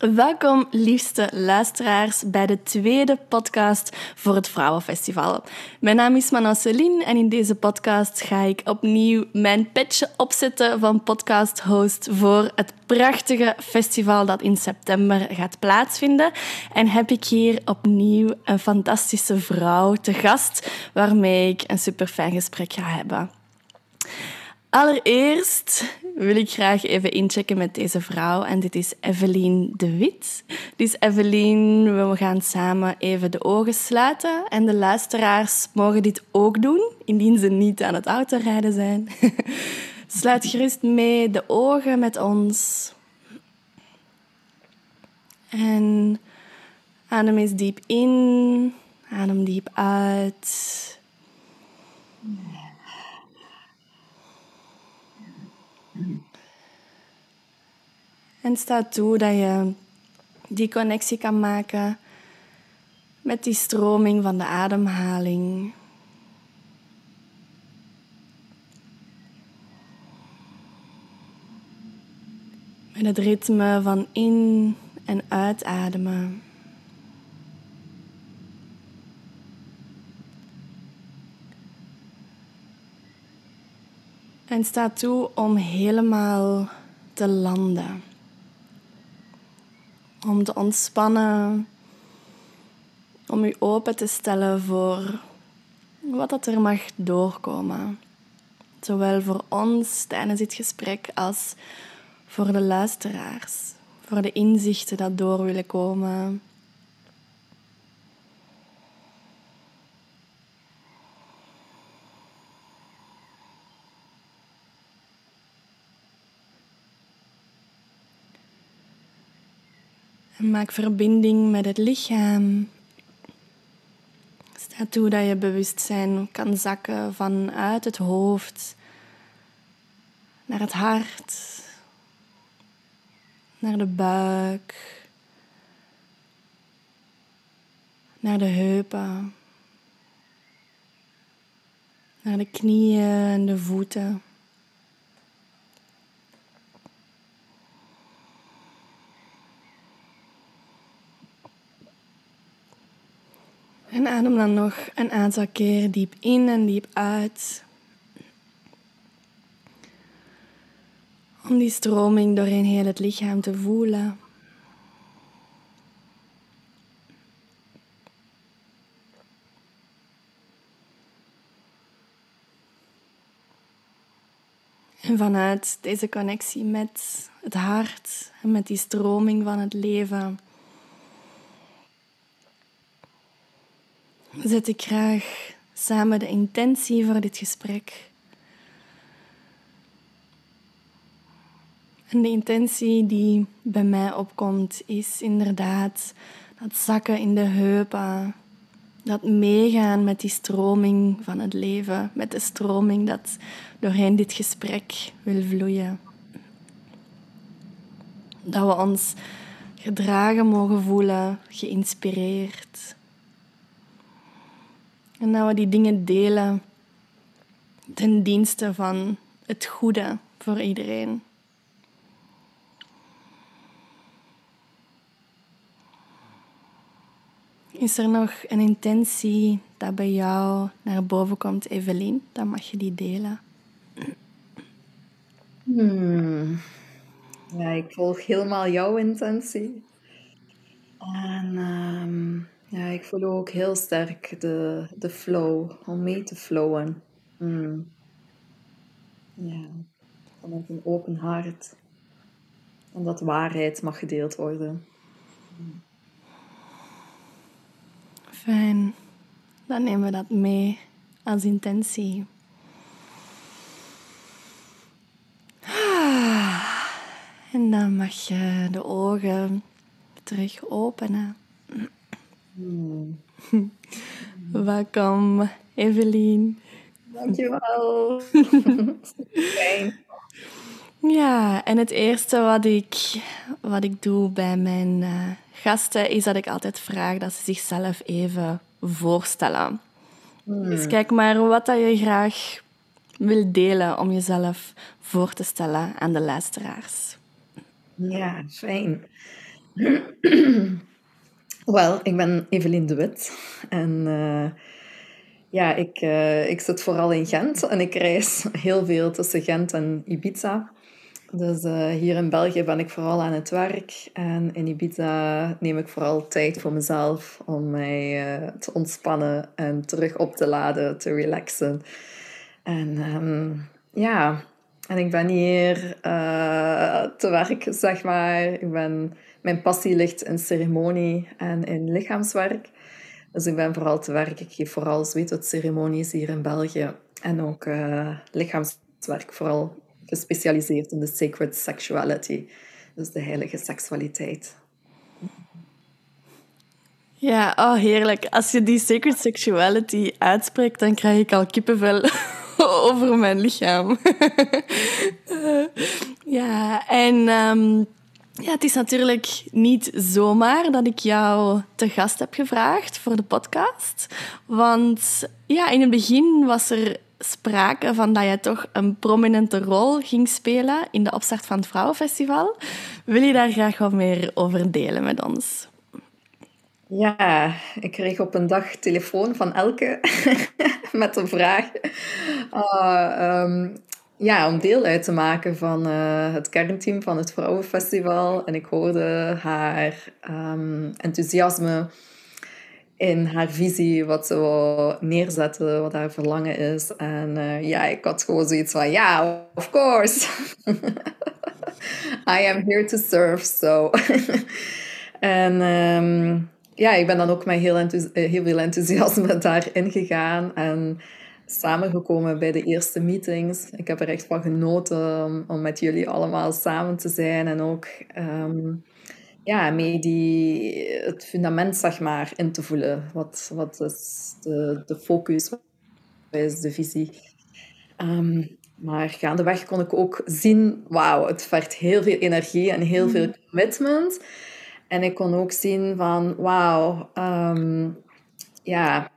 Welkom, liefste luisteraars, bij de tweede podcast voor het Vrouwenfestival. Mijn naam is Manon Celine en in deze podcast ga ik opnieuw mijn petje opzetten van podcast-host voor het prachtige festival dat in september gaat plaatsvinden. En heb ik hier opnieuw een fantastische vrouw te gast waarmee ik een super fijn gesprek ga hebben. Allereerst wil ik graag even inchecken met deze vrouw. En dit is Evelien de Wit. Dus Evelien, we gaan samen even de ogen sluiten. En de luisteraars mogen dit ook doen, indien ze niet aan het autorijden zijn. Sluit gerust mee de ogen met ons. En adem eens diep in. Adem diep uit. En sta toe dat je die connectie kan maken met die stroming van de ademhaling. Met het ritme van in- en uitademen. En sta toe om helemaal te landen. Om te ontspannen. Om u open te stellen voor wat dat er mag doorkomen. Zowel voor ons tijdens dit gesprek als voor de luisteraars. Voor de inzichten dat door willen komen. Maak verbinding met het lichaam. Sta toe dat je bewustzijn kan zakken vanuit het hoofd naar het hart, naar de buik, naar de heupen, naar de knieën en de voeten. En adem dan nog een aantal keer diep in en diep uit. Om die stroming doorheen heel het lichaam te voelen. En vanuit deze connectie met het hart en met die stroming van het leven zet ik graag samen de intentie voor dit gesprek. En de intentie die bij mij opkomt is inderdaad dat zakken in de heupen, dat meegaan met die stroming van het leven, met de stroming dat doorheen dit gesprek wil vloeien. Dat we ons gedragen mogen voelen, geïnspireerd. En dat we die dingen delen ten dienste van het goede voor iedereen. Is er nog een intentie dat bij jou naar boven komt, Evelien? Dan mag je die delen. Hmm. Ja, ik volg helemaal jouw intentie. En ehm, ja, ik voel ook heel sterk de, de flow, om mee te flowen. Hmm. Ja, vanuit een open hart. En dat waarheid mag gedeeld worden. Fijn. Dan nemen we dat mee als intentie. Ah. En dan mag je de ogen terug openen. Hmm. Welkom, Evelien. Dankjewel. Fijn. Ja, en het eerste wat ik, wat ik doe bij mijn uh, gasten is dat ik altijd vraag dat ze zichzelf even voorstellen. Hmm. Dus kijk maar wat dat je graag wil delen om jezelf voor te stellen aan de luisteraars. Ja, fijn. Wel, ik ben Evelien de Wit. En uh, ja, ik, uh, ik zit vooral in Gent. En ik reis heel veel tussen Gent en Ibiza. Dus uh, hier in België ben ik vooral aan het werk. En in Ibiza neem ik vooral tijd voor mezelf om mij te ontspannen en terug op te laden, te relaxen. En um, ja, en ik ben hier te werk, zeg maar. Ik ben, mijn passie ligt in ceremonie en in lichaamswerk. Dus ik ben vooral te werk. Ik geef vooral ceremonies hier in België. En ook uh, lichaamswerk, vooral gespecialiseerd in de sacred sexuality. Dus de heilige seksualiteit. Ja, oh heerlijk. Als je die sacred sexuality uitspreekt, dan krijg ik al kippenvel over mijn lichaam. ja, en um, ja, het is natuurlijk niet zomaar dat ik jou te gast heb gevraagd voor de podcast. Want ja, in het begin was er sprake van dat je toch een prominente rol ging spelen in de opstart van het Vrouwenfestival. Wil je daar graag wat meer over delen met ons? Ja, ik kreeg op een dag telefoon van Elke met een vraag. Uh, ja, om deel uit te maken van uh, het kernteam van het Vrouwenfestival. En ik hoorde haar um, enthousiasme in haar visie, wat ze wil neerzetten, wat haar verlangen is. En uh, ja, ik had gewoon zoiets van, ja, of course. I am here to serve, so. en... Um, ja, ik ben dan ook met heel, eh, heel veel enthousiasme daarin gegaan en samengekomen bij de eerste meetings. Ik heb er echt van genoten om, om met jullie allemaal samen te zijn en ook um, ja, mee die, het fundament zeg maar, in te voelen. Wat, wat is de, de focus, wat is de visie? Um, maar gaandeweg kon ik ook zien, wauw, het vergt heel veel energie en heel veel mm-hmm. commitment. En ik kon ook zien van, wauw, ehm, ja,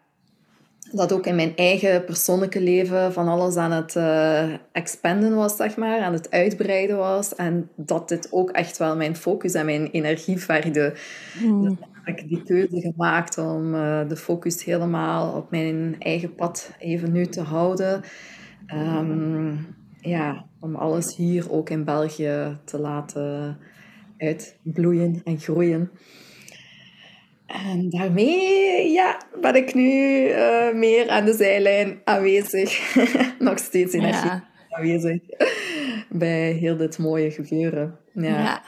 dat ook in mijn eigen persoonlijke leven van alles aan het uh, expanden was, zeg maar, aan het uitbreiden was. En dat dit ook echt wel mijn focus en mijn energie vergde. Mm. Dus heb ik die keuze gemaakt om uh, de focus helemaal op mijn eigen pad even nu te houden. Um, ja, om alles hier ook in België te laten uitbloeien en groeien. En daarmee ja, ben ik nu uh, meer aan de zijlijn aanwezig. Nog steeds energie ja. aanwezig bij heel dit mooie gebeuren. Ja. ja.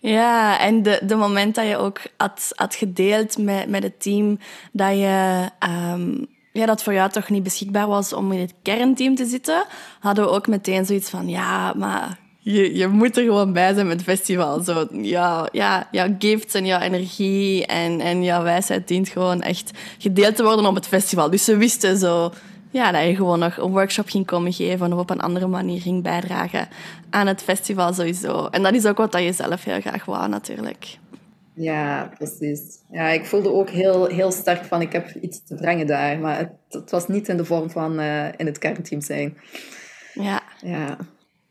Ja, en de, de moment dat je ook had, had gedeeld met, met het team dat je um, ja, dat voor jou toch niet beschikbaar was om in het kernteam te zitten, hadden we ook meteen zoiets van ja, maar je, je moet er gewoon bij zijn met het festival. Zo, ja, ja, jouw gifts en jouw energie en, en jouw wijsheid dient gewoon echt gedeeld te worden op het festival. Dus ze wisten zo ja, dat je gewoon nog een workshop ging komen geven of op een andere manier ging bijdragen aan het festival sowieso. En dat is ook wat je zelf heel graag wou natuurlijk. Ja, precies. Ja, ik voelde ook heel, heel sterk van ik heb iets te brengen daar. Maar het, het was niet in de vorm van uh, in het kernteam zijn. Ja. Ja.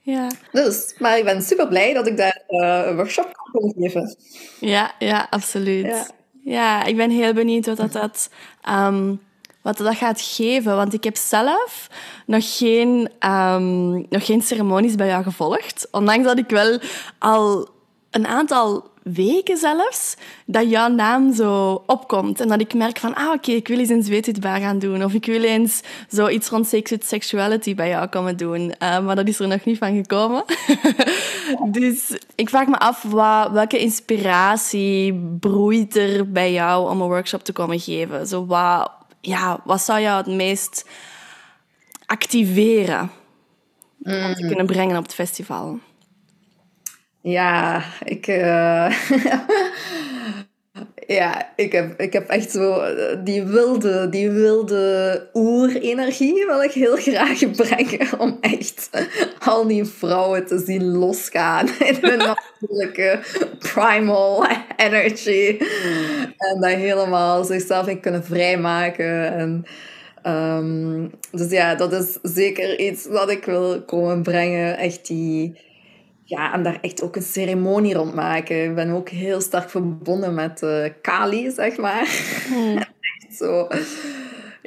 Ja. Dus, maar ik ben super blij dat ik daar uh, een workshop kan geven. Ja, ja absoluut. Ja. ja. ik ben heel benieuwd wat dat, dat, um, wat dat gaat geven. Want ik heb zelf nog geen, um, nog geen ceremonies bij jou gevolgd. Ondanks dat ik wel al een aantal weken zelfs, dat jouw naam zo opkomt. En dat ik merk van, ah oké, ik wil eens een zweetwitbaar gaan doen. Of ik wil eens zoiets rond sexuality bij jou komen doen. Uh, maar dat is er nog niet van gekomen. dus ik vraag me af, wat, welke inspiratie broeit er bij jou om een workshop te komen geven? Zo, wat, ja, wat zou jou het meest activeren om te mm. kunnen brengen op het festival? Ja, ik, uh, ja, ik, heb, ik heb echt zo eh, die wilde, die wilde oerenergie wil ik heel graag brengen. Om echt al die vrouwen te zien losgaan in hun natuurlijke primal energy. En dat helemaal zichzelf in kunnen vrijmaken. En, um, dus ja, dat is zeker iets wat ik wil komen brengen. Echt die ja, en daar echt ook een ceremonie rond maken. Ik ben ook heel sterk verbonden met uh, Kali, zeg maar. Hmm. echt zo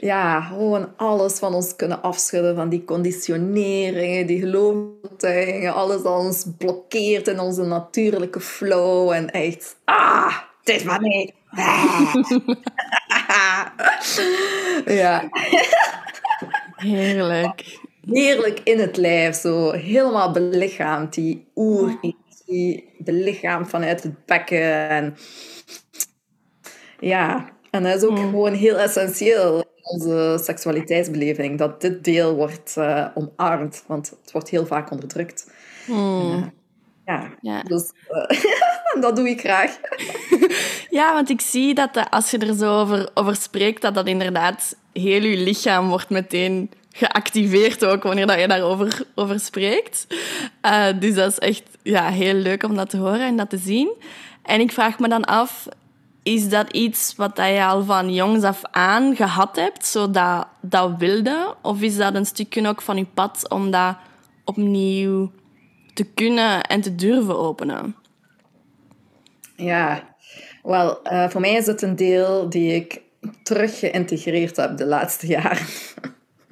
ja, gewoon alles van ons kunnen afschudden, van die conditioneringen, die gelooftuigingen, alles dat ons blokkeert in onze natuurlijke flow en echt, ah, het is maar niet. ja. Heerlijk. Heerlijk in het lijf, zo helemaal belichaamd, die oer die belichaamd vanuit het bekken. En ja, en dat is ook mm. gewoon heel essentieel onze seksualiteitsbeleving, dat dit deel wordt uh, omarmd, want het wordt heel vaak onderdrukt. Hmm. ja, ja, dus uh, dat doe ik graag. ja, want ik zie dat als je er zo over, over spreekt, dat dat inderdaad heel je lichaam wordt meteen geactiveerd ook wanneer dat je daarover over spreekt. Uh, dus dat is echt ja, heel leuk om dat te horen en dat te zien. En ik vraag me dan af, is dat iets wat je al van jongs af aan gehad hebt, zo dat, dat wilde? Of is dat een stukje ook van je pad om dat opnieuw te kunnen en te durven openen? Ja, wel, uh, voor mij is het een deel die ik terug geïntegreerd heb de laatste jaren.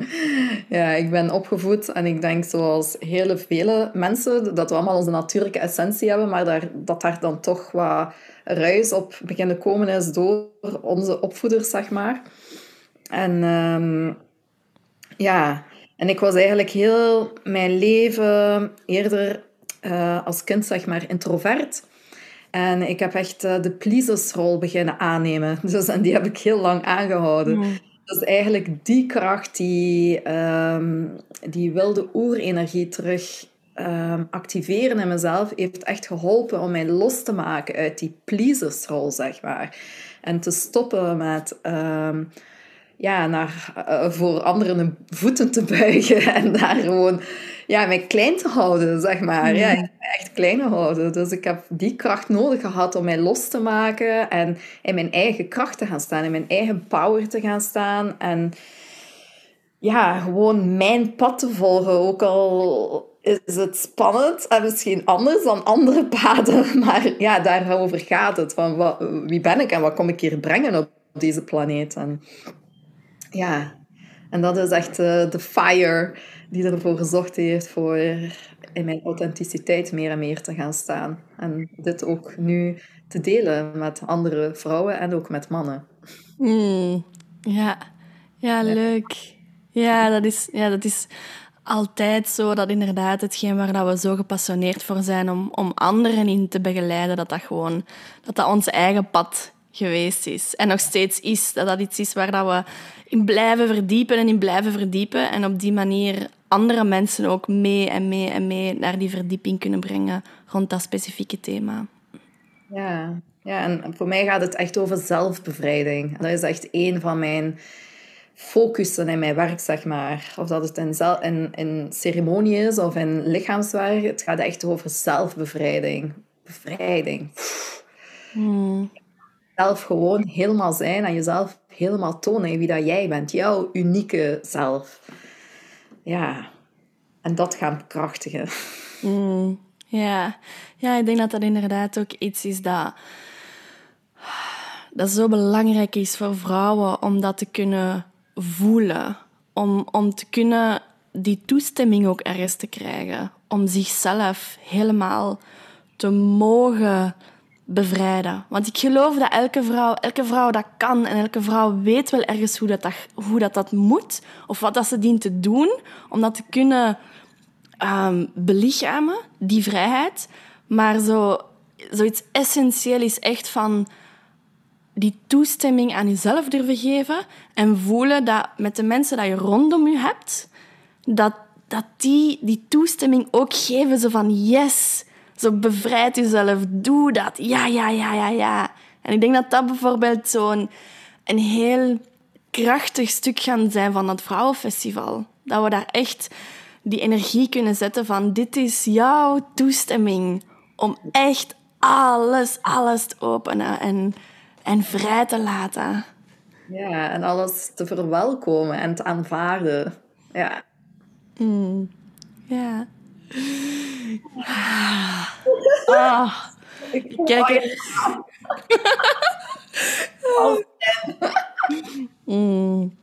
ja, ik ben opgevoed en ik denk zoals hele vele mensen dat we allemaal onze natuurlijke essentie hebben, maar dat daar dan toch wat ruis op beginnen komen is door onze opvoeders, zeg maar. En um, ja, en ik was eigenlijk heel mijn leven eerder uh, als kind, zeg maar, introvert. En ik heb echt uh, de pleasersrol beginnen aannemen. Dus, en die heb ik heel lang aangehouden. Mm. Dus eigenlijk die kracht, die, um, die wilde oerenergie terug um, activeren in mezelf heeft echt geholpen om mij los te maken uit die pleasersrol, zeg maar. En te stoppen met um, ja, naar, uh, voor anderen voeten te buigen en daar gewoon ja, mij klein te houden, zeg maar. Ja, mm. echt klein houden. Dus ik heb die kracht nodig gehad om mij los te maken en in mijn eigen kracht te gaan staan, in mijn eigen power te gaan staan en ja, gewoon mijn pad te volgen. Ook al is het spannend en misschien anders dan andere paden. Maar ja, daarover gaat het. Van wat, wie ben ik en wat kom ik hier brengen op deze planeet? En ja, en dat is echt uh, de fire die ervoor gezorgd heeft voor in mijn authenticiteit meer en meer te gaan staan. En dit ook nu te delen met andere vrouwen en ook met mannen. Mm, ja. ja, leuk. Ja, dat is, ja, dat is altijd zo dat inderdaad hetgeen waar dat we zo gepassioneerd voor zijn om, om anderen in te begeleiden, dat dat gewoon dat dat ons eigen pad geweest is. En nog steeds is. Dat dat iets is waar dat we in blijven verdiepen en in blijven verdiepen. En op die manier andere mensen ook mee en mee en mee naar die verdieping kunnen brengen rond dat specifieke thema. Ja, ja en voor mij gaat het echt over zelfbevrijding. Dat is echt een van mijn focussen in mijn werk, zeg maar. Of dat het in, in, in ceremonie is of in lichaamswerk. Het gaat echt over zelfbevrijding. Bevrijding. Hmm. Zelf gewoon helemaal zijn en jezelf helemaal tonen wie dat jij bent. Jouw unieke zelf. Ja. En dat gaan bekrachtigen. Hmm. Ja. ja, ik denk dat dat inderdaad ook iets is dat dat zo belangrijk is voor vrouwen om dat te kunnen voelen. Om, om te kunnen die toestemming ook ergens te krijgen. Om zichzelf helemaal te mogen bevrijden. Want ik geloof dat elke vrouw, elke vrouw dat kan en elke vrouw weet wel ergens hoe dat, dat, hoe dat, dat moet of wat dat ze dient te doen om dat te kunnen um, belichamen, die vrijheid. Maar zo, zoiets essentieel is echt van die toestemming aan jezelf durven geven en voelen dat met de mensen die je rondom je hebt, dat, dat die die toestemming ook geven. Zo van yes, zo bevrijd jezelf, doe dat. Ja, ja, ja, ja, ja. En ik denk dat dat bijvoorbeeld zo'n een heel krachtig stuk gaan zijn van dat vrouwenfestival. Dat we daar echt die energie kunnen zetten van dit is jouw toestemming om echt alles, alles te openen en en vrij te laten. Ja, en alles te verwelkomen en te aanvaarden. Ja. Mm. Ja. Ah. Kijk er... mm.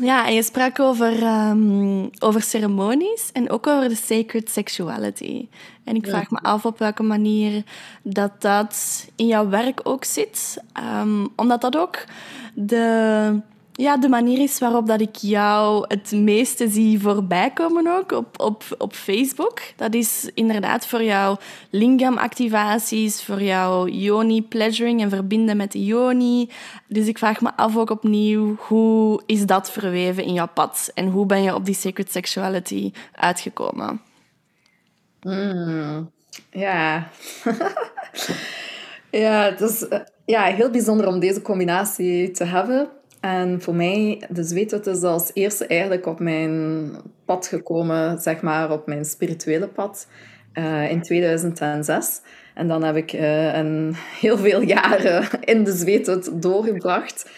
Ja, en je sprak over, um, over ceremonies en ook over de sacred sexuality. En ik vraag me af op welke manier dat dat in jouw werk ook zit. Um, omdat dat ook de ja, de manier is waarop dat ik jou het meeste zie voorbij komen ook op, op, op Facebook. Dat is inderdaad voor jouw lingam-activaties, voor jouw yoni-pleasuring en verbinden met de yoni. Dus ik vraag me af ook opnieuw, hoe is dat verweven in jouw pad? En hoe ben je op die sacred sexuality uitgekomen? Mm, ja. ja, het is eh, ja, heel bijzonder om deze combinatie te hebben. En voor mij, de zweet is als eerste eigenlijk op mijn pad gekomen, zeg maar, op mijn spirituele pad uh, in 2006. En dan heb ik uh, een, heel veel jaren in de zweet doorgebracht.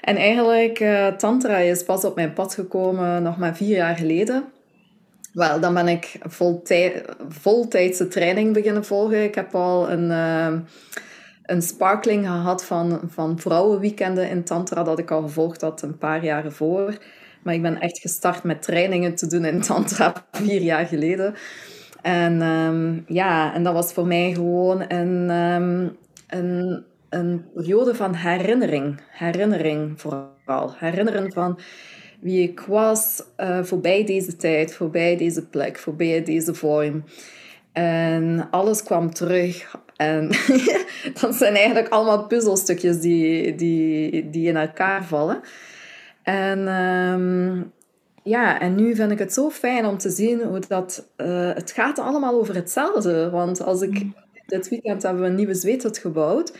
En eigenlijk, uh, Tantra is pas op mijn pad gekomen nog maar vier jaar geleden. Wel, dan ben ik voltij voltijdse training beginnen volgen. Ik heb al een een sparkling gehad van, van vrouwenweekenden in Tantra dat ik al gevolgd had een paar jaren voor. Maar ik ben echt gestart met trainingen te doen in Tantra vier jaar geleden. En um, ja, en dat was voor mij gewoon een, um, een, een periode van herinnering. Herinnering vooral. Herinneren van wie ik was uh, voorbij deze tijd, voorbij deze plek, voorbij deze vorm. En alles kwam terug. En dat zijn eigenlijk allemaal puzzelstukjes die, die, die in elkaar vallen. En um, ja, en nu vind ik het zo fijn om te zien hoe dat... Uh, het gaat allemaal over hetzelfde. Want als ik... Mm. Dit weekend hebben we een nieuwe zweethut gebouwd.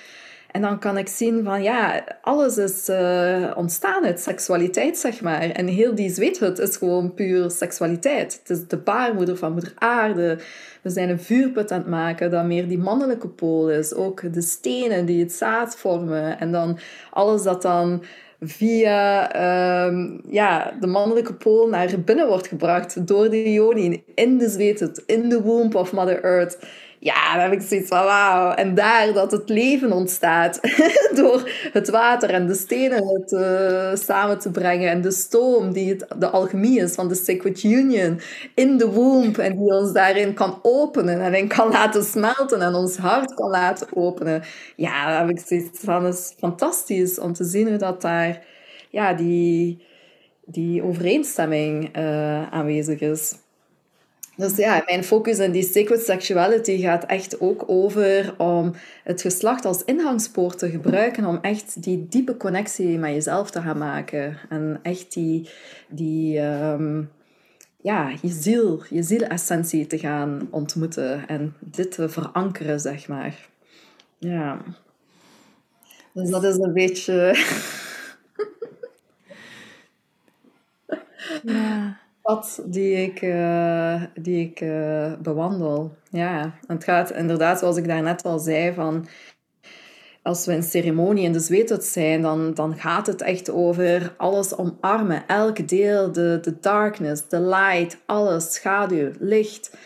En dan kan ik zien van ja, alles is uh, ontstaan uit seksualiteit, zeg maar. En heel die zweethut is gewoon puur seksualiteit. Het is de baarmoeder van moeder aarde. We zijn een vuurput aan het maken dat meer die mannelijke pool is. Ook de stenen die het zaad vormen. En dan alles dat dan via um, ja, de mannelijke pool naar binnen wordt gebracht door de yoni in de zweethut, in de womb of Mother Earth ja, dan heb ik zoiets van wauw. En daar dat het leven ontstaat door het water en de stenen uh, samen te brengen en de stoom die het, de alchemie is van de Sacred Union in de womb en die ons daarin kan openen en in kan laten smelten en ons hart kan laten openen. Ja, dan heb ik zoiets van, het is fantastisch om te zien hoe dat daar ja, die, die overeenstemming uh, aanwezig is. Dus ja, mijn focus in die sacred sexuality gaat echt ook over om het geslacht als ingangspoort te gebruiken om echt die diepe connectie met jezelf te gaan maken. En echt die, die um, ja, je ziel, je zielessentie te gaan ontmoeten en dit te verankeren, zeg maar. Ja. Dus dat is een beetje... ja pad die ik, uh, die ik uh, bewandel. Ja, het gaat inderdaad, zoals ik daarnet al zei, van als we een ceremonie in de zweethut zijn, dan, dan gaat het echt over alles omarmen. Elk deel, de, de darkness, de light, alles, schaduw, licht.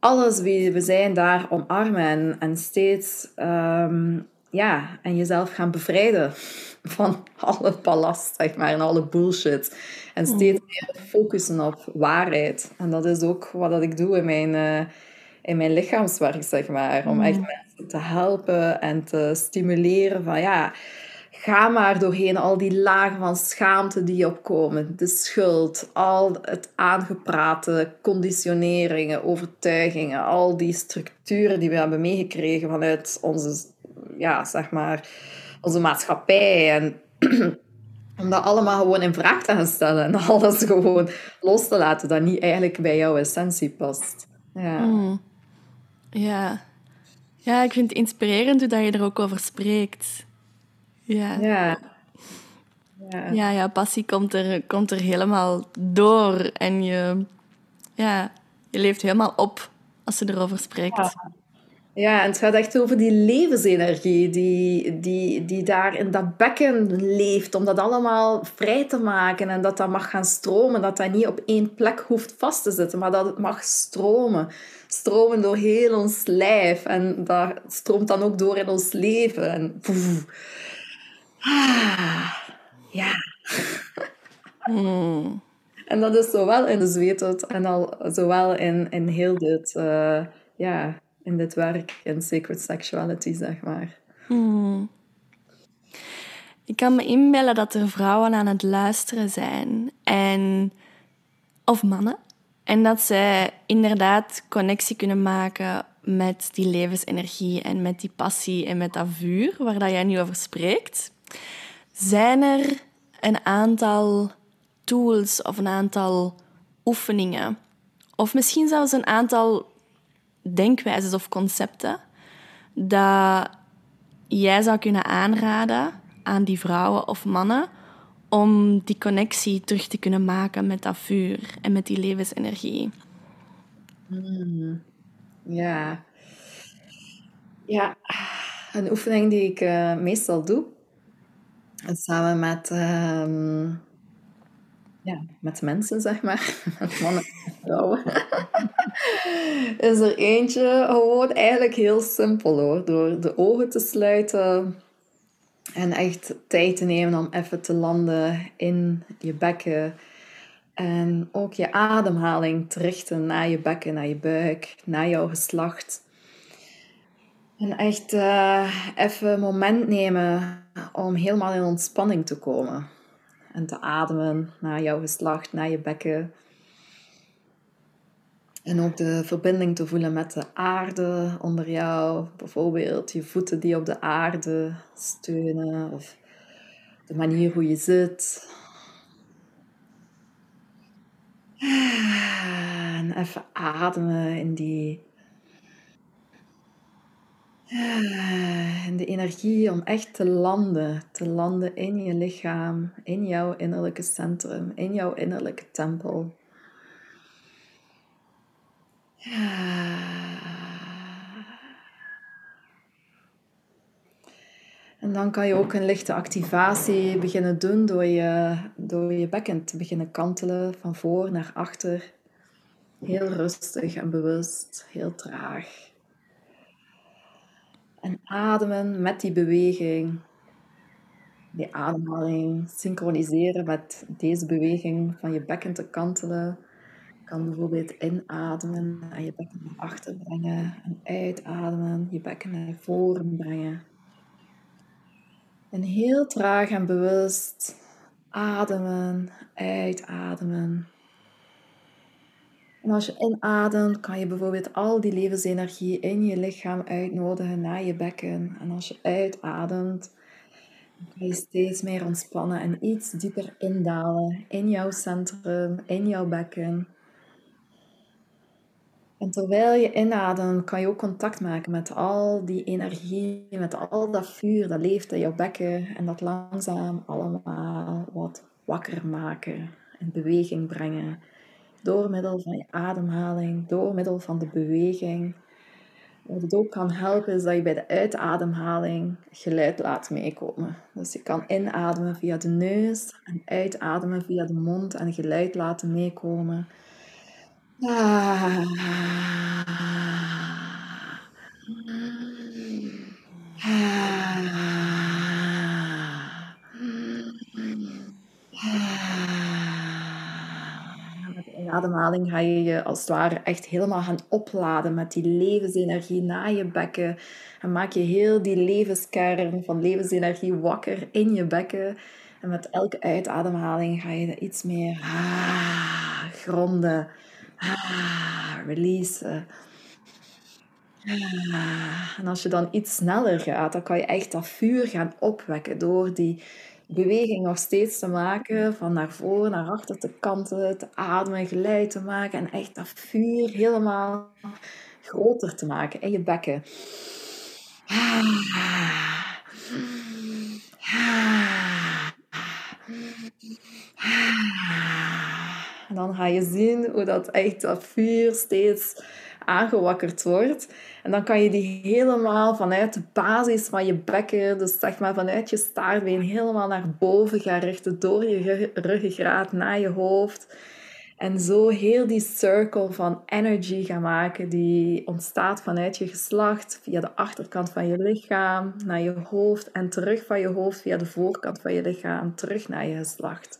Alles wie we zijn daar omarmen en, en steeds um, ja, en jezelf gaan bevrijden van alle ballast, zeg maar, en alle bullshit. En mm. steeds meer focussen op waarheid. En dat is ook wat ik doe in mijn, uh, in mijn lichaamswerk, zeg maar. Om echt mm. mensen te helpen en te stimuleren van ja, ga maar doorheen al die lagen van schaamte die opkomen. De schuld, al het aangeprate, conditioneringen, overtuigingen, al die structuren die we hebben meegekregen vanuit onze, ja, zeg maar, onze maatschappij. En om dat allemaal gewoon in vraag te gaan stellen en alles gewoon los te laten dat niet eigenlijk bij jouw essentie past. Ja. Mm. Ja. ja, ik vind het inspirerend hoe dat je er ook over spreekt. Ja. Ja. Ja, ja, ja passie komt er, komt er helemaal door en je, ja, je leeft helemaal op als je erover spreekt. Ja. Ja, en het gaat echt over die levensenergie die, die, die daar in dat bekken leeft. Om dat allemaal vrij te maken en dat dat mag gaan stromen. Dat dat niet op één plek hoeft vast te zitten, maar dat het mag stromen. Stromen door heel ons lijf. En dat stroomt dan ook door in ons leven. En Ah, ja. Hmm. En dat is zowel in de zweethut en al zowel in, in heel dit... Uh, ja, in dit werk, in sacred sexuality, zeg maar. Hmm. Ik kan me inbeelden dat er vrouwen aan het luisteren zijn. En, of mannen. En dat zij inderdaad connectie kunnen maken met die levensenergie en met die passie en met dat vuur waar dat jij nu over spreekt. Zijn er een aantal tools of een aantal oefeningen, of misschien zelfs een aantal denkwijzes of concepten dat jij zou kunnen aanraden aan die vrouwen of mannen om die connectie terug te kunnen maken met dat vuur en met die levensenergie? Hmm. Ja. Ja, een oefening die ik uh, meestal doe, samen met um, ja, met mensen, zeg maar. Met mannen en vrouwen. is er eentje gewoon eigenlijk heel simpel hoor. Door de ogen te sluiten en echt tijd te nemen om even te landen in je bekken. En ook je ademhaling te richten naar je bekken, naar je buik, naar jouw geslacht. En echt uh, even een moment nemen om helemaal in ontspanning te komen en te ademen naar jouw geslacht, naar je bekken. En ook de verbinding te voelen met de aarde onder jou. Bijvoorbeeld je voeten die op de aarde steunen of de manier hoe je zit. En even ademen in die en de energie om echt te landen, te landen in je lichaam, in jouw innerlijke centrum, in jouw innerlijke tempel. En dan kan je ook een lichte activatie beginnen doen door je, door je bekken te beginnen kantelen van voor naar achter. Heel rustig en bewust, heel traag. En ademen met die beweging. Die ademhaling synchroniseren met deze beweging van je bekken te kantelen. Kan bijvoorbeeld inademen en je bekken naar achter brengen. En uitademen, je bekken naar voren brengen. En heel traag en bewust ademen, uitademen. En als je inademt, kan je bijvoorbeeld al die levensenergie in je lichaam uitnodigen naar je bekken. En als je uitademt, kan je steeds meer ontspannen en iets dieper indalen in jouw centrum, in jouw bekken. En terwijl je inademt, kan je ook contact maken met al die energie, met al dat vuur dat leeft in jouw bekken. En dat langzaam allemaal wat wakker maken, in beweging brengen door middel van je ademhaling, door middel van de beweging. Wat het ook kan helpen is dat je bij de uitademhaling geluid laat meekomen. Dus je kan inademen via de neus en uitademen via de mond en geluid laten meekomen. Ademhaling ga je je als het ware echt helemaal gaan opladen met die levensenergie na je bekken. En maak je heel die levenskern van levensenergie wakker in je bekken. En met elke uitademhaling ga je iets meer ah, gronden, ah, releasen. Ah, en als je dan iets sneller gaat, dan kan je echt dat vuur gaan opwekken door die beweging nog steeds te maken, van naar voren, naar achter te kanten, te ademen, geluid te maken en echt dat vuur helemaal groter te maken in je bekken. En dan ga je zien hoe dat echt dat vuur steeds aangewakkerd wordt. En dan kan je die helemaal vanuit de basis van je bekken, dus zeg maar vanuit je staartbeen, helemaal naar boven gaan richten, door je ruggengraat naar je hoofd. En zo heel die circle van energy gaan maken die ontstaat vanuit je geslacht, via de achterkant van je lichaam, naar je hoofd en terug van je hoofd via de voorkant van je lichaam, terug naar je geslacht.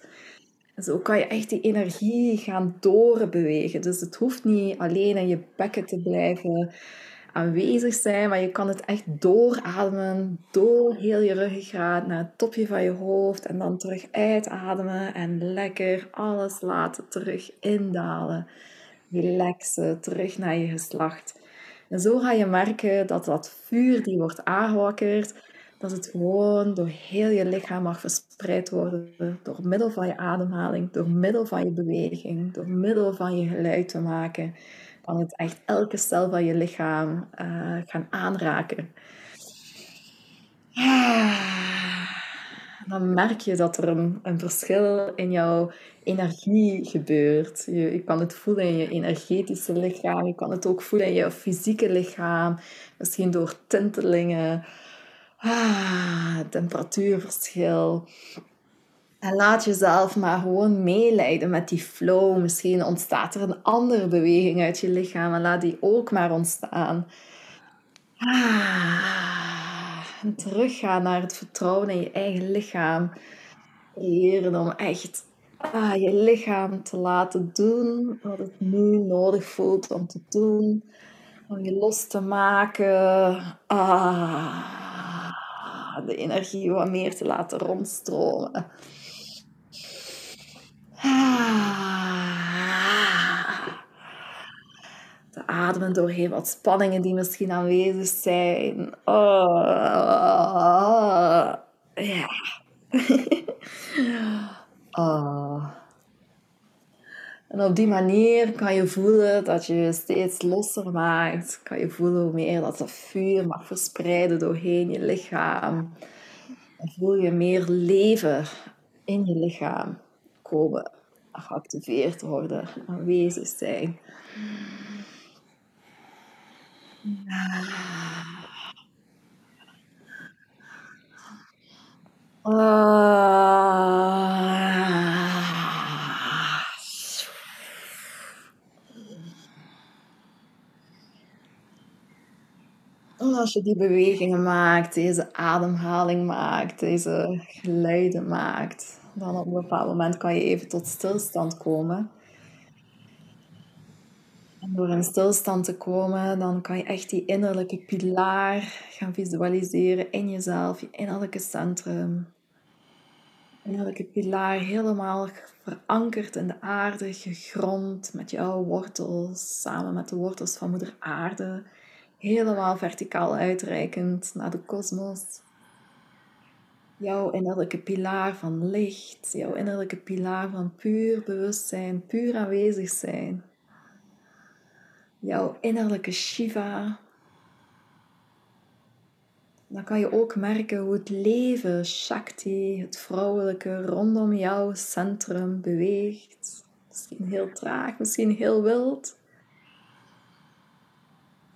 Zo kan je echt die energie gaan doorbewegen. Dus het hoeft niet alleen in je bekken te blijven aanwezig zijn, maar je kan het echt doorademen door heel je ruggengraat naar het topje van je hoofd en dan terug uitademen en lekker alles laten terug indalen. Relaxen, terug naar je geslacht. En zo ga je merken dat dat vuur die wordt aangewakkerd, dat het gewoon door heel je lichaam mag verspreid worden door middel van je ademhaling, door middel van je beweging, door middel van je geluid te maken kan het echt elke cel van je lichaam uh, gaan aanraken. Dan merk je dat er een, een verschil in jouw energie gebeurt. Je, je, kan het voelen in je energetische lichaam. Je kan het ook voelen in je fysieke lichaam. Misschien door tintelingen. Ah, temperatuurverschil. En laat jezelf maar gewoon meeleiden met die flow. Misschien ontstaat er een andere beweging uit je lichaam en laat die ook maar ontstaan. Ah, en teruggaan naar het vertrouwen in je eigen lichaam. Creëren om echt ah, je lichaam te laten doen wat het nu nodig voelt om te doen. Om je los te maken. Ah, de energie wat meer te laten rondstromen. Te ademen doorheen wat spanningen die misschien aanwezig zijn. Oh, ja. Oh. En op die manier kan je voelen dat je steeds losser maakt. Kan je voelen hoe meer dat vuur mag verspreiden doorheen je lichaam. En voel je meer leven in je lichaam komen, geactiveerd worden, aanwezig zijn. En als je die bewegingen maakt, deze ademhaling maakt, deze geluiden maakt, dan op een bepaald moment kan je even tot stilstand komen. En door in stilstand te komen, dan kan je echt die innerlijke pilaar gaan visualiseren in jezelf, je innerlijke centrum. Innerlijke pilaar helemaal verankerd in de aarde, gegrond met jouw wortels, samen met de wortels van Moeder Aarde. Helemaal verticaal uitreikend naar de kosmos jouw innerlijke pilaar van licht, jouw innerlijke pilaar van puur bewustzijn, puur aanwezig zijn. Jouw innerlijke Shiva. Dan kan je ook merken hoe het leven, Shakti, het vrouwelijke, rondom jouw centrum beweegt. Misschien heel traag, misschien heel wild.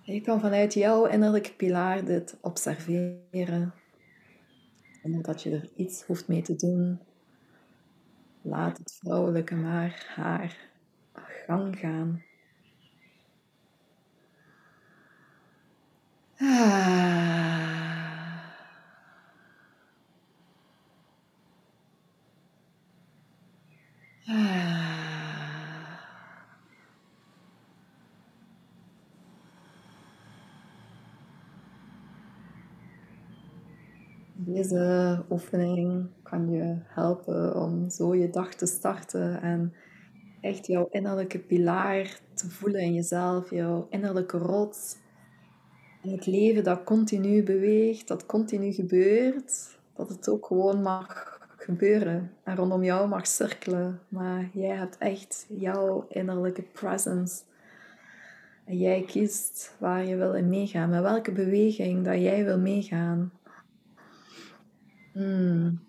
Je kan vanuit jouw innerlijke pilaar dit observeren. Zonder dat je er iets hoeft mee te doen. Laat het vrouwelijke maar haar gang gaan. Ah. Ah. Deze oefening kan je helpen om zo je dag te starten en echt jouw innerlijke pilaar te voelen in jezelf, jouw innerlijke rots. En het leven dat continu beweegt, dat continu gebeurt, dat het ook gewoon mag gebeuren en rondom jou mag cirkelen. Maar jij hebt echt jouw innerlijke presence. En jij kiest waar je wil in meegaan, met welke beweging dat jij wil meegaan. Mm.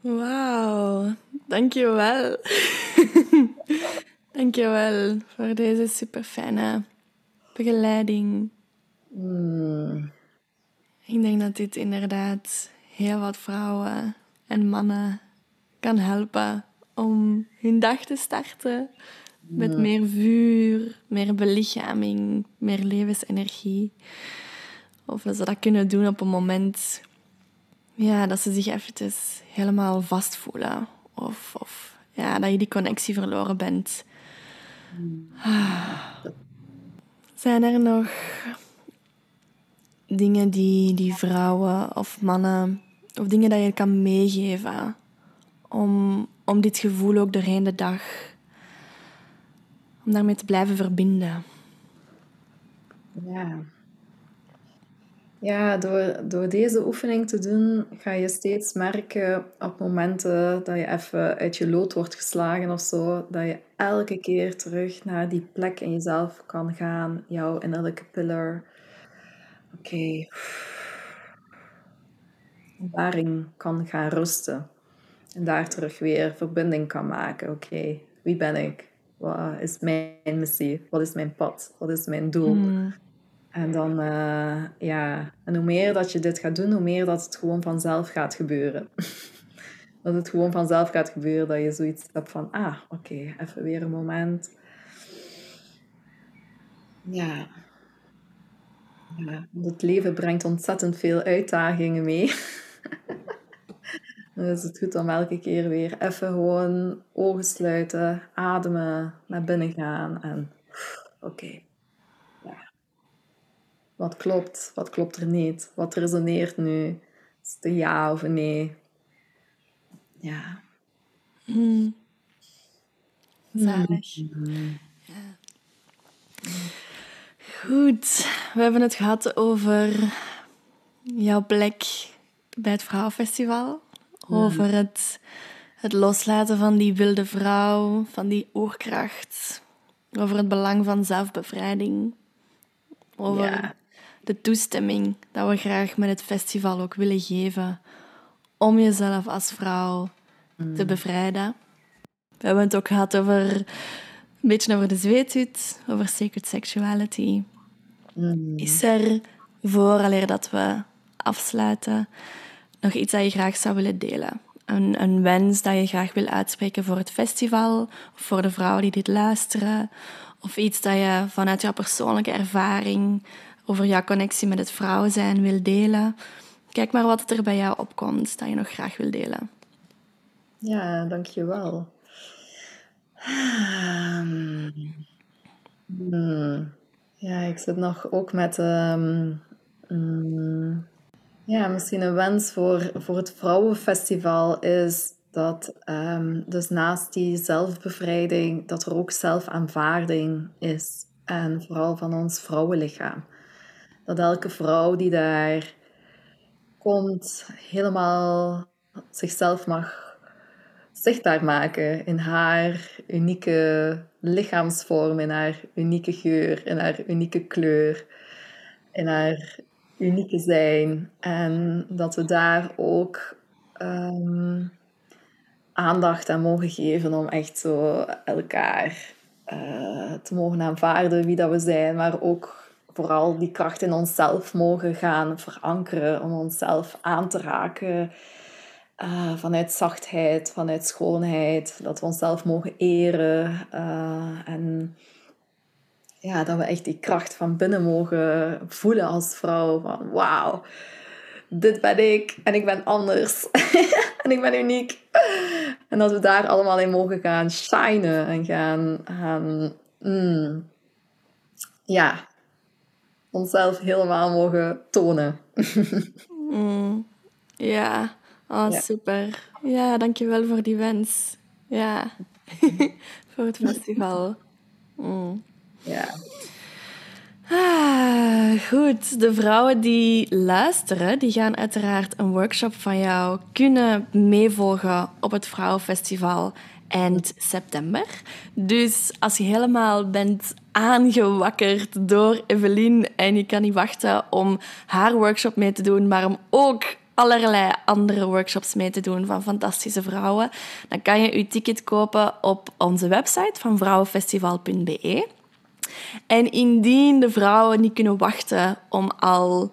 Wauw, dankjewel. Dankjewel voor deze super fijne begeleiding. Hmm. Ik denk dat dit inderdaad heel wat vrouwen en mannen kan helpen om hun dag te starten met meer vuur, meer belichaming, meer levensenergie. Of dat ze dat kunnen doen op een moment ja, dat ze zich eventjes helemaal vastvoelen. Of, of ja, dat je die connectie verloren bent. Ah. Zijn er nog dingen die, die vrouwen of mannen, of dingen dat je kan meegeven om, om dit gevoel ook doorheen de dag, om daarmee te blijven verbinden? Ja. Ja, door, door deze oefening te doen, ga je steeds merken op momenten dat je even uit je lood wordt geslagen of zo, dat je elke keer terug naar die plek in jezelf kan gaan, jouw innerlijke pillar. Oké. Daarin kan gaan rusten. En daar terug weer verbinding kan maken. Oké, wie ben ik? Wat is mijn missie? Wat is mijn pad? Wat is mijn doel? Hmm. En dan, eh, ja, en hoe meer dat je dit gaat doen, hoe meer dat het gewoon vanzelf gaat gebeuren. dat het gewoon vanzelf gaat gebeuren, dat je zoiets hebt van, ah, oké, even weer een moment. Ja. Het leven brengt ontzettend veel uitdagingen mee. het is goed om elke keer weer even gewoon ogen sluiten, ademen, naar binnen gaan en oké. Wat klopt, wat klopt er niet? Wat resoneert nu? Is het een ja of een nee? Ja. Mm. Zalig. Ja. Goed, we hebben het gehad over jouw plek bij het Vrouwenfestival. Over het, het loslaten van die wilde vrouw, van die oerkracht. Over het belang van zelfbevrijding. Over Ja. De toestemming dat we graag met het festival ook willen geven om jezelf als vrouw te bevrijden. We hebben het ook gehad over een beetje over de zweethut, over sacred sexuality. Is er, vooraleer dat we afsluiten, nog iets dat je graag zou willen delen? Een, een wens dat je graag wil uitspreken voor het festival, of voor de vrouwen die dit luisteren, of iets dat je vanuit jouw persoonlijke ervaring over jouw connectie met het vrouw zijn wil delen. Kijk maar wat er bij jou opkomt dat je nog graag wil delen. Ja, dankjewel. Ehm, hmm. Ja, ik zit nog ook met ehm, mm, ja, misschien een wens voor, voor het Vrouwenfestival is dat ehm, dus naast die zelfbevrijding, dat er ook zelfaanvaarding is. En vooral van ons vrouwenlichaam. Dat elke vrouw die daar komt, helemaal zichzelf mag zichtbaar maken in haar unieke lichaamsvorm, in haar unieke geur, in haar unieke kleur, in haar unieke zijn. En dat we daar ook ehm, aandacht aan mogen geven om echt zo elkaar eh, te mogen aanvaarden wie dat we zijn, maar ook vooral die kracht in onszelf mogen gaan verankeren, om onszelf aan te raken uh, vanuit zachtheid, vanuit schoonheid, dat we onszelf mogen eren uh, en ja, dat we echt die kracht van binnen mogen voelen als vrouw. Van wauw, dit ben ik en ik ben anders en ik ben uniek. En dat we daar allemaal in mogen gaan shinen en gaan, gaan mm, ja, onszelf helemaal mogen tonen. mm, ja, oh, Ja. super. Ja, dankjewel voor die wens. Ja, voor het festival. Mm. Ja. Ah, goed, de vrouwen die luisteren, die gaan uiteraard een workshop van jou kunnen meevolgen op het Vrouwenfestival eind september. Dus als je helemaal bent aangewakkerd door Evelien en je kan niet wachten om haar workshop mee te doen, maar om ook allerlei andere workshops mee te doen van fantastische vrouwen, dan kan je je ticket kopen op onze website van vrouwenfestival.be. En indien de vrouwen niet kunnen wachten om al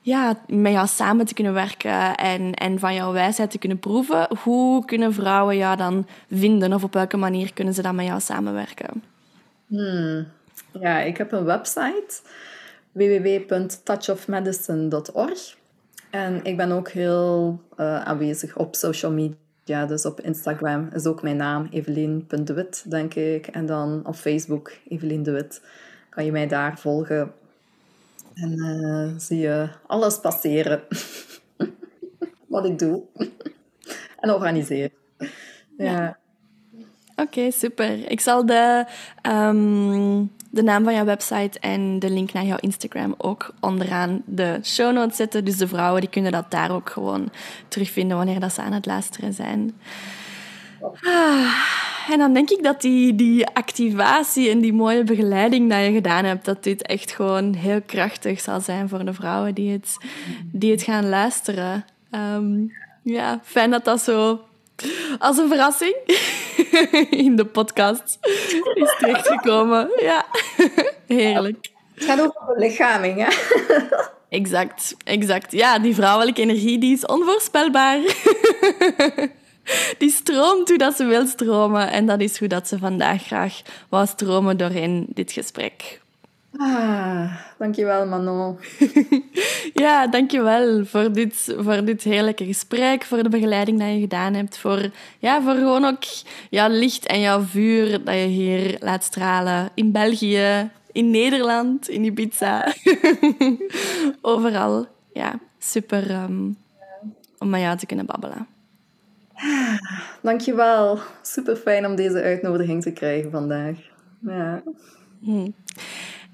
ja, met jou samen te kunnen werken en, en van jouw wijsheid te kunnen proeven, hoe kunnen vrouwen jou dan vinden of op welke manier kunnen ze dan met jou samenwerken? Hmm. Ja, ik heb een website www.touchofmedicine.org en ik ben ook heel uh, aanwezig op social media. Dus op Instagram is ook mijn naam, Evelien.dewit, denk ik. En dan op Facebook, Evelien de Wit. Kan je mij daar volgen. En uh, zie je alles passeren. Wat ik doe. en organiseer. Ja. Oké, super. Ik zal de, um, de naam van jouw website en de link naar jouw Instagram ook onderaan de show notes zetten. Dus de vrouwen die kunnen dat daar ook gewoon terugvinden wanneer dat ze aan het luisteren zijn. Ah, en dan denk ik dat die, die activatie en die mooie begeleiding die je gedaan hebt, dat dit echt gewoon heel krachtig zal zijn voor de vrouwen die het, die het gaan luisteren. Um, ja, fijn dat dat zo als een verrassing in de podcast is terechtgekomen. Ja, heerlijk. Het gaat over belichaming, hè? Exact, exact. Ja, die vrouwelijke energie die is onvoorspelbaar. Die stroomt hoe dat ze wil stromen. En dat is hoe dat ze vandaag graag wou stromen doorheen dit gesprek. Ah, dankjewel Manon. ja, dankjewel voor dit, voor dit heerlijke gesprek, voor de begeleiding die je gedaan hebt, voor, ja, voor gewoon ook jouw licht en jouw vuur dat je hier laat stralen in België, in Nederland, in Ibiza. Overal. Ja, super um, om met jou te kunnen babbelen. Dankjewel. Super fijn om deze uitnodiging te krijgen vandaag. Ja. Hm.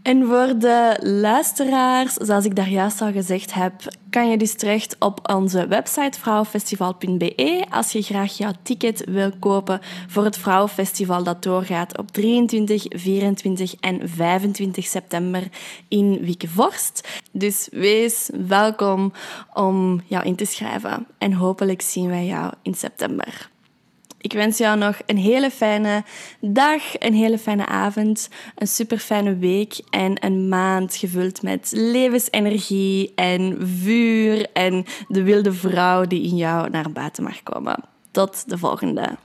En voor de luisteraars, zoals ik daar juist al gezegd heb, kan je dus terecht op onze website vrouwenfestival.be als je graag jouw ticket wil kopen voor het Vrouwenfestival dat doorgaat op 23, 24 en 25 september in Wiekevorst. Dus wees welkom om jou in te schrijven en hopelijk zien wij jou in september. Ik wens jou nog een hele fijne dag, een hele fijne avond, een super fijne week en een maand gevuld met levensenergie en vuur en de wilde vrouw die in jou naar buiten mag komen. Tot de volgende.